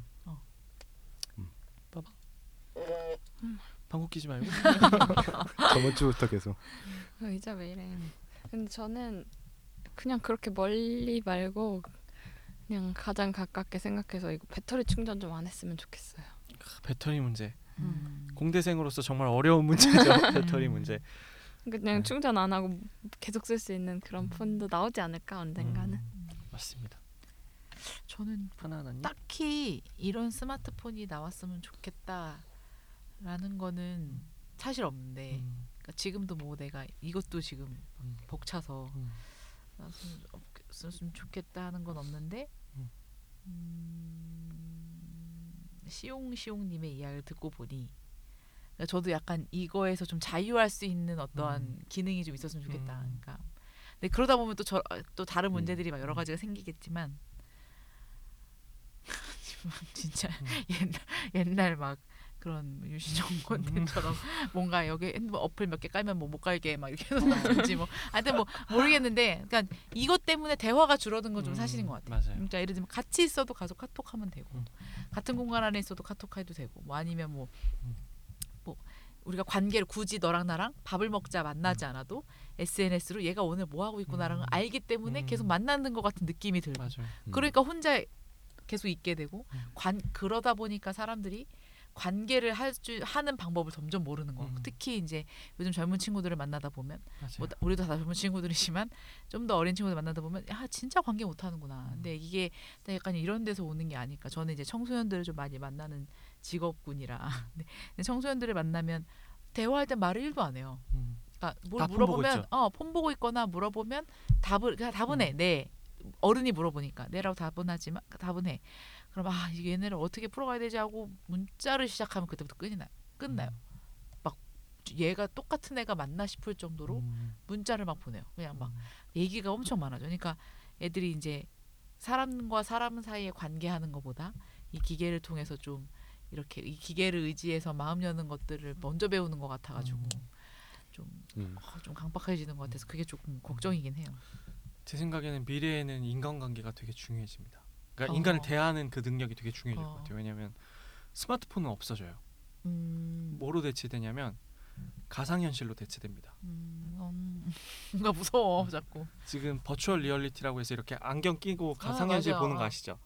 방귀 끼지 말고. 저번 주부터 계속 그 의자 왜 이래? 근데 저는 그냥 그렇게 멀리 말고 그냥 가장 가깝게 생각해서 이거 배터리 충전 좀 안 했으면 좋겠어요. 배터리 문제. 음. 공대생으로서 정말 어려운 문제죠. 배터리 음. 문제. 그냥 네. 충전 안 하고 계속 쓸 수 있는 그런 폰도 나오지 않을까 언젠가는. 음, 맞습니다. 저는 하나 하나님. 딱히 이런 스마트폰이 나왔으면 좋겠다라는 거는 사실 없는데 음, 그러니까 지금도 뭐 내가 이것도 지금 음, 벅차서 음. 나왔으면 없었으면 좋겠다 하는 건 없는데 음. 음, 시용시용님의 이야기를 듣고 보니 그러니까 저도 약간 이거에서 좀 자유할 수 있는 어떠한 음. 기능이 좀 있었으면 좋겠다. 음. 그러니까 근데 그러다 보면 또 저 또 다른 음. 문제들이 막 여러 가지가 생기겠지만 진짜 음. 옛날 옛날 막 그런 유시정 콘텐처럼 뭔가 여기 핸드폰 어플 몇 개 깔면 뭐 못 깔게 막 이렇게 해놓든지 뭐 하여튼 뭐 모르겠는데 그러니까 이것 때문에 대화가 줄어든 건좀 음, 사실인 것 같아요. 맞아요. 그러니까 예를 들면 같이 있어도 가서 카톡하면 되고 음. 같은 공간 안에 있어도 카톡해도 되고 뭐 아니면 뭐 음. 뭐 우리가 관계를 굳이 너랑 나랑 밥을 먹자 만나지 않아도 SNS로 얘가 오늘 뭐 하고 있구나라는 걸 음. 알기 때문에 음. 계속 만나는 것 같은 느낌이 들고 맞아요. 음. 그러니까 혼자 계속 있게 되고 음. 관 그러다 보니까 사람들이 관계를 할 줄 하는 방법을 점점 모르는 거. 음. 특히 이제 요즘 젊은 친구들을 만나다 보면. 뭐, 우리도 다 젊은 친구들이지만 좀 더 어린 친구들 만나다 보면 야 진짜 관계 못 하는구나. 음. 근데 이게 약간 이런 데서 오는 게 아닐까. 저는 이제 청소년들을 좀 많이 만나는 직업군이라 근데 청소년들을 만나면 대화할 때 말을 1도 안 해요. 음. 그러니까 뭘 물어보면. 어폰 보고 있거나 물어보면 답을 그냥 답은 음. 해. 네. 어른이 물어보니까 네라고 답은 하지만 답은 해. 그럼 아 이게 얘네를 어떻게 풀어가야 되지 하고 문자를 시작하면 그때부터 끝이 나요. 끝나요. 막 얘가 똑같은 애가 맞나 싶을 정도로 음. 문자를 막 보내요. 그냥 막 음. 얘기가 엄청 많아져. 그러니까 애들이 이제 사람과 사람 사이에 관계하는 것보다 이 기계를 통해서 좀 이렇게 이 기계를 의지해서 마음 여는 것들을 먼저 배우는 것 같아가지고 음. 좀, 음. 어, 좀 강박해지는 것 같아서 그게 조금 걱정이긴 해요. 제 생각에는 미래에는 인간관계가 되게 중요해집니다. 그러니까 어. 인간을 대하는 그 능력이 되게 중요해질 어. 것 같아요. 왜냐하면 스마트폰은 없어져요. 음, 뭐로 대체되냐면 가상현실로 대체됩니다. 음, 음, 뭔가 무서워 자꾸. 지금 virtual reality라고 해서 이렇게 안경 끼고 가상현실 맞아. 보는 거 아시죠?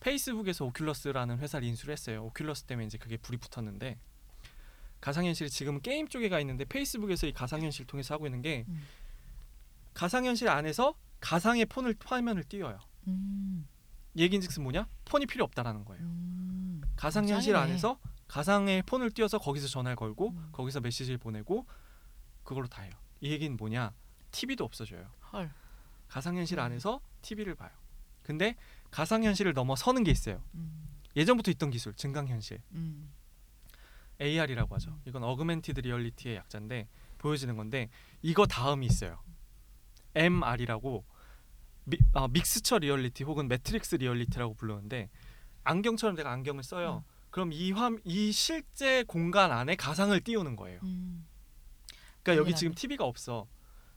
페이스북에서 오큘러스라는 회사를 인수를 했어요. 오큘러스 때문에 이제 그게 불이 붙었는데 가상현실이 지금 게임 쪽에 가 있는데 페이스북에서 이 가상현실 통해서 하고 있는 게 음. 가상현실 안에서 가상의 폰을 화면을 띄워요. 음, 얘긴즉슨 뭐냐? 폰이 필요 없다라는 거예요. 음, 가상 현실 짱이네. 안에서 가상의 폰을 띄워서 거기서 전화를 걸고 음. 거기서 메시지를 보내고 그걸로 다 해요. 이 얘기는 뭐냐? TV도 없어져요. 헐. 가상 현실 음. 안에서 TV를 봐요. 근데 가상 현실을 넘어 서는 게 있어요. 음, 예전부터 있던 기술, 증강 현실, 음, AR이라고 하죠. 이건 augmented reality의 약자인데 보여지는 건데 이거 다음이 있어요. MR이라고 미, 아, mixture reality 혹은 matrix reality라고 부르는데 안경처럼 내가 안경을 써요. 그럼 이 화이 실제 공간 안에 가상을 띄우는 거예요. 음. 그러니까 여기. 지금 TV가 없어.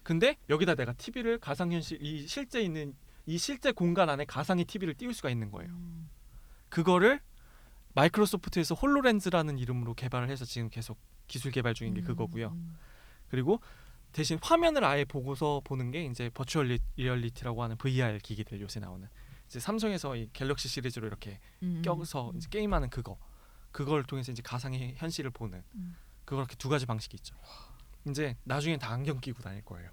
근데 여기다 내가 TV를 가상현실 이 실제 있는 이 실제 공간 안에 가상의 TV를 띄울 수가 있는 거예요. 음. 그거를 마이크로소프트에서 홀로렌즈라는 이름으로 개발을 해서 지금 계속 기술 개발 중인 게 음, 그거고요. 음. 그리고 대신 화면을 아예 보고서 보는 게 이제 virtual rea- reality라고 하는 VR 기기들 요새 나오는 이제 삼성에서 이 갤럭시 시리즈로 이렇게 음. 껴서 이제 게임하는 그거 그걸 통해서 이제 가상의 현실을 보는 음. 그렇게 두 가지 방식이 있죠. 이제 나중에 다 안경 끼고 다닐 거예요.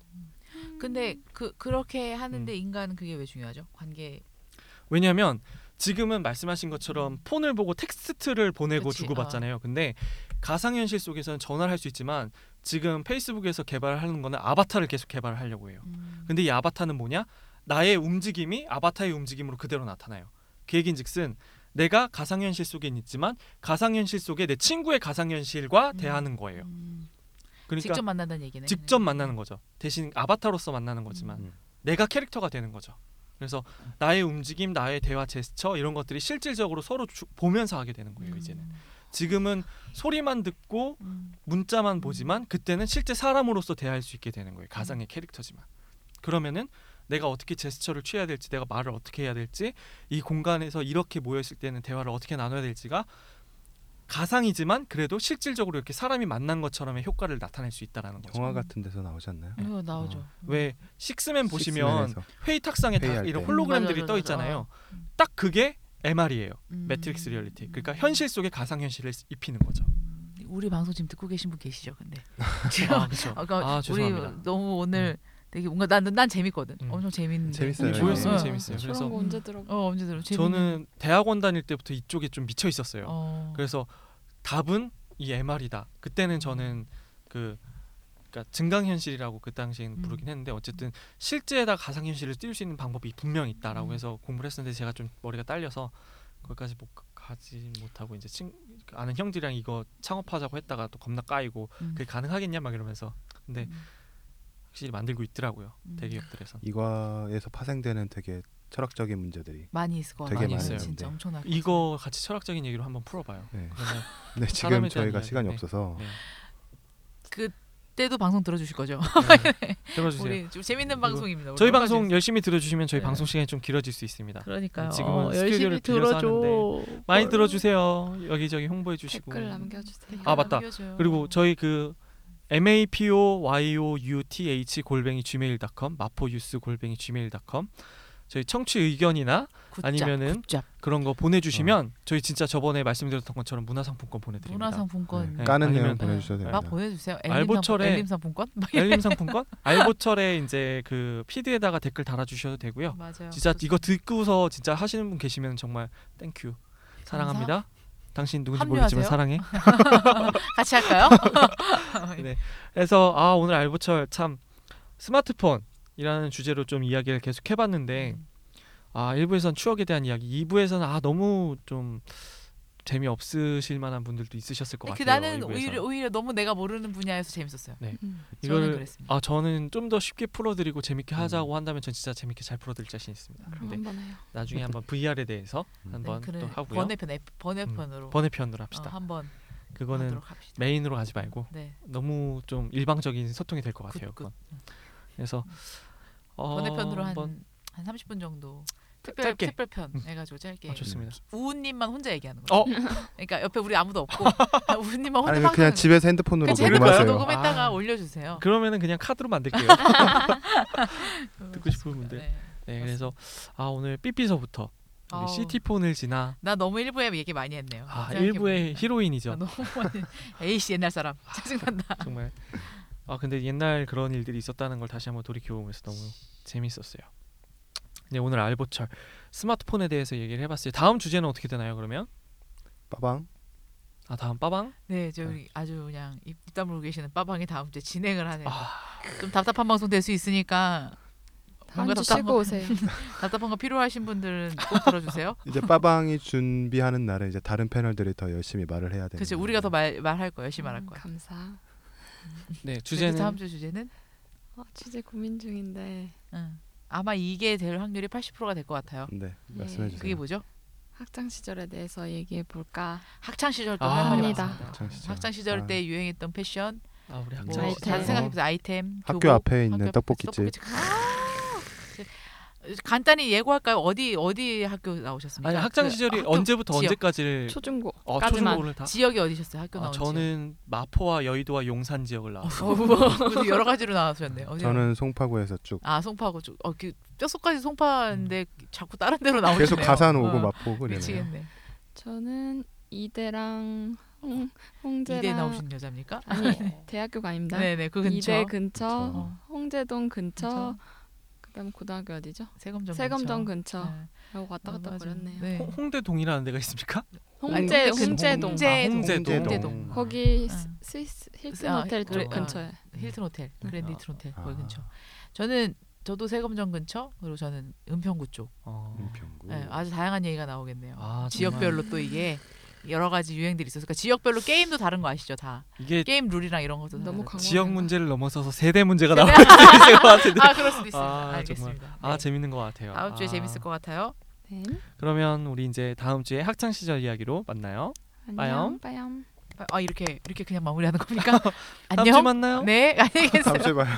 근데 그 그렇게 하는데 음. 인간은 그게 왜 중요하죠? 관계 왜냐하면 지금은 말씀하신 것처럼 폰을 보고 텍스트를 보내고 그치, 주고받잖아요. 근데 가상현실 속에서는 전화를 할 수 있지만 지금 페이스북에서 개발하는 거는 아바타를 계속 개발을 하려고 해요. 음. 근데 이 아바타는 뭐냐? 나의 움직임이 아바타의 움직임으로 그대로 나타나요. 그 얘긴즉슨 내가 가상현실 속엔 있지만 가상현실 속에 내 친구의 가상현실과 음. 대하는 거예요. 음. 그러니까 직접 만난다는 얘기네. 직접 만나는 거죠. 대신 아바타로서 만나는 거지만 음. 내가 캐릭터가 되는 거죠. 그래서 나의 움직임, 나의 대화 제스처 이런 것들이 실질적으로 서로 주- 보면서 하게 되는 거예요. 이제는 지금은 소리만 듣고 음. 문자만 보지만 그때는 실제 사람으로서 대할 수 있게 되는 거예요. 가상의 캐릭터지만. 그러면은 내가 어떻게 제스처를 취해야 될지, 내가 말을 어떻게 해야 될지, 이 공간에서 이렇게 모여 있을 때는 대화를 어떻게 나눠야 될지가 가상이지만 그래도 실질적으로 이렇게 사람이 만난 것처럼의 효과를 나타낼 수 있다라는 거죠. 영화 같은 데서 나오지 않나요? 이거 나오죠. 어. 왜 킹스맨 보시면 킹스맨에서. 회의 탁상에 다 회의할 이런 때. 홀로그램들이 음, 맞아, 떠 맞아, 있잖아요. 음. 딱 그게 MR이에요. 음. matrix reality. 그러니까 음. 현실 속에 가상 현실을 입히는 거죠. 음. 우리 방송 지금 듣고 계신 분 계시죠? 근데 지금 아, 그렇죠. 아까 아, 우리 죄송합니다. 음. 너무 오늘 되게 뭔가 난난 재밌거든. 음. 엄청 재밌는데. 재밌어요. 음, 보였으면 어. 재밌어요. 저런 그래서 거 언제 들어봐? 어 언제 들어? 저는 대학원 다닐 때부터 이쪽에 좀 미쳐 있었어요. 어. 그래서 답은 이 MR이다. 그때는 저는 그 그러니까 증강현실이라고 그 당시에는 음. 부르긴 했는데 어쨌든 실제에다 가상현실을 띄울 수 있는 방법이 분명 있다라고 음. 해서 공부를 했었는데 제가 좀 머리가 딸려서 거기까지 못 가- 가지 못하고 이제 친 아는 형들이랑 이거 창업하자고 했다가 또 겁나 까이고 음. 그게 가능하겠냐 막 이러면서 근데 음. 확실히 만들고 있더라고요 음. 대기업들에선 이과에서 파생되는 되게 철학적인 문제들이 많이 있을 것 되게 같아요. 많이 있어요. 진짜 네. 엄청나. 이거 같이 철학적인 얘기로 한번 풀어봐요. 네. 근데 지금 저희가 이야기, 시간이 네. 없어서 네. 그 때도 방송 들어주실 거죠? 네. 들어주세요. 우리 좀 재밌는 방송입니다. 저희 방송 재밌- 열심히 들어주시면 저희 네. 방송 시간이 좀 길어질 수 있습니다. 그러니까요. 지금은 어, 열심히 들어줘. 많이 뭘. 들어주세요. 여기저기 홍보해 주시고. 댓글 남겨주세요. 아, 맞다. 남겨줘요. 그리고 저희 그 m a p o y o u t h 골뱅이 gmail.com 마포유스 골뱅이 gmail.com 저희 청취 의견이나 good job, 아니면은 good job. 그런 거 보내주시면 저희 진짜 저번에 말씀드렸던 것처럼 문화상품권 보내드립니다. 문화상품권 네. 까는 내용 아니면- 보내주셔도 네. 됩니다. 막 보내주세요. 알보철에- 엘림 상품권? 막 이래. 엘림 상품권 알보철에 이제 그 feed에다가 댓글 달아주셔도 되고요. 맞아요. 진짜 이거 듣고서 진짜 하시는 분 계시면 정말 thank you 사랑합니다. 당신 누군지 모르지만 합류하세요? 사랑해. 같이 할까요? 네. 그래서 아 오늘 알보철 참 스마트폰이라는 주제로 좀 이야기를 계속 해봤는데 음. 아 1부에선 추억에 대한 이야기, 2부에서는 아 너무 좀 재미 없으실 만한 분들도 있으셨을 것 그 같아요. 나는 1부에선. 오히려 오히려 너무 내가 모르는 분야에서 재밌었어요. 네. 음. 저는 이거를 그랬습니다. 아 저는 좀 더 쉽게 풀어드리고 재밌게 음. 하자고 한다면 전 진짜 재밌게 잘 풀어드릴 자신 있습니다. 그럼 근데 한번 해요. 나중에 한번 VR에 대해서 음. 한번 네, 그래. 또 하고요. 번외편 F- 번외편으로 번외편으로 어, 합시다. 한번 그거는 하도록 합시다. 메인으로 가지 말고 네. 너무 좀 일방적인 소통이 될 것 같아요. 굿, 굿. 그건. 그래서 어, 번외편으로 한번 한한 30분 정도 특별 짧게. 특별편 음. 해가지고 짧게 아, 좋습니다. 우우님만 혼자 얘기하는 거. 어 그러니까 옆에 우리 아무도 없고 우우님만 혼자 아니면 그냥 집에서 핸드폰으로 녹음하세요. 녹음했다가 아. 올려주세요. 그러면은 그냥 카드로 만들게요. 듣고 싶은 분들. 네. 네, 그래서 아 오늘 삐삐서부터 우리 아우. 시티폰을 지나 나 너무 일부에 얘기 많이 했네요. 아 생각해보니까. 일부의 아, 히로인이죠. 너무 많이. 에이씨 옛날 사람 짜증난다. 정말. 아 근데 옛날 그런 일들이 있었다는 걸 다시 한번 돌이켜 보면서 너무 재밌었어요. 네 오늘 알보철 스마트폰에 대해서 얘기를 해봤어요. 다음 주제는 어떻게 되나요? 그러면 빠방 아 다음 빠방. 네, 저희 아주 그냥 입 다물고 계시는 빠방이 다음 주에 진행을 하네요. 아 좀 답답한 방송 될 수 있으니까 뭔가 다음주 답답한 쉬고 거, 오세요. 답답한 거 필요하신 분들은 꼭 들어주세요. 이제 빠방이 준비하는 날은 이제 다른 패널들이 더 열심히 말을 해야 되는. 그렇죠. 우리가 더 말 말할 거 열심히 말할 음, 거야. 감사. 네 주제는 주제는 다음 주 주제는 어, 주제 고민 중인데 응. 아마 이게 될 확률이 80%가 될 것 같아요. 네 예. 말씀해 주세요. 그게 뭐죠? 학창 시절에 대해서 얘기해 볼까? 학창 시절 또 아, 합니다. 학창 시절. 학창 시절 아. 때 유행했던 패션, 아 우리 뭐 학창 아이템. 시절. 다른 생각해보세요. 아이템, 학교 교복, 앞에 있는 학교 앞에 떡볶이집. 떡볶이집. 아! 간단히 예고할까요? 어디 어디 학교 나오셨습니까? 아니 학창 그 시절이 학교 언제부터 지역. 언제까지를 초중고 어. 초중고를 다 지역이 어디셨어요? 학교 아, 나온 저는 마포와 여의도와 용산 지역을 나왔어요. 지역. 어, 여러 가지로 나왔었네요. 어디 저는 송파구에서 쭉 아 송파고 쪽. 어, 그 뼛속까지 송파인데 자꾸 다른 데로 나오시네요. 계속 가산 오고 어, 마포 그러네요. 미치겠네. 저는 이대랑 홍, 홍제랑 이대 나오신 여자입니까? 아니 대학교가 아닙니다. 네네 그 근처. 이대 근처, 어, 홍제동 근처, 근처. 그 다음 고등학교 어디죠? 세검정 세검정 근처. 근처. 네. 라고 왔다 갔다 맞아. 거렸네요. 네. 홍- 홍대 동이라는 데가 있습니까? 홍제 홍대, 홍제동 홍제. 아, 홍제동. 홍제동. 홍제동. 거기 응. 스- 스위스 힐튼 아, 호텔 그래, 쪽 아. 근처에. 힐튼 호텔, 그랜드 힐튼 호텔 거기 아. 근처. 저는 저도 세검정 근처 그리고 저는 은평구 쪽. 어. 은평구. 네, 아주 다양한 얘기가 나오겠네요. 아, 지역별로 또 이게 여러 가지 유행들이 있어서 그러니까 지역별로 게임도 다른 거 아시죠 다 이게 게임 룰이랑 이런 것도 너무 지역. 문제를 넘어서서 세대 문제가 나올 수도 있을 것 같은데. 아 그럴 수도 있습니다 아, 알겠습니다 아 네. 재밌는 것 같아요. 다음 주에 아, 재밌을 것 같아요 네. 그러면 우리 이제 다음 주에 학창 시절 이야기로 만나요. 안녕. 빠염. 아 이렇게 이렇게 그냥 마무리하는 겁니까 다음 주에 안녕 만나요. 네 안녕히 계세요 다음 주에 봐요.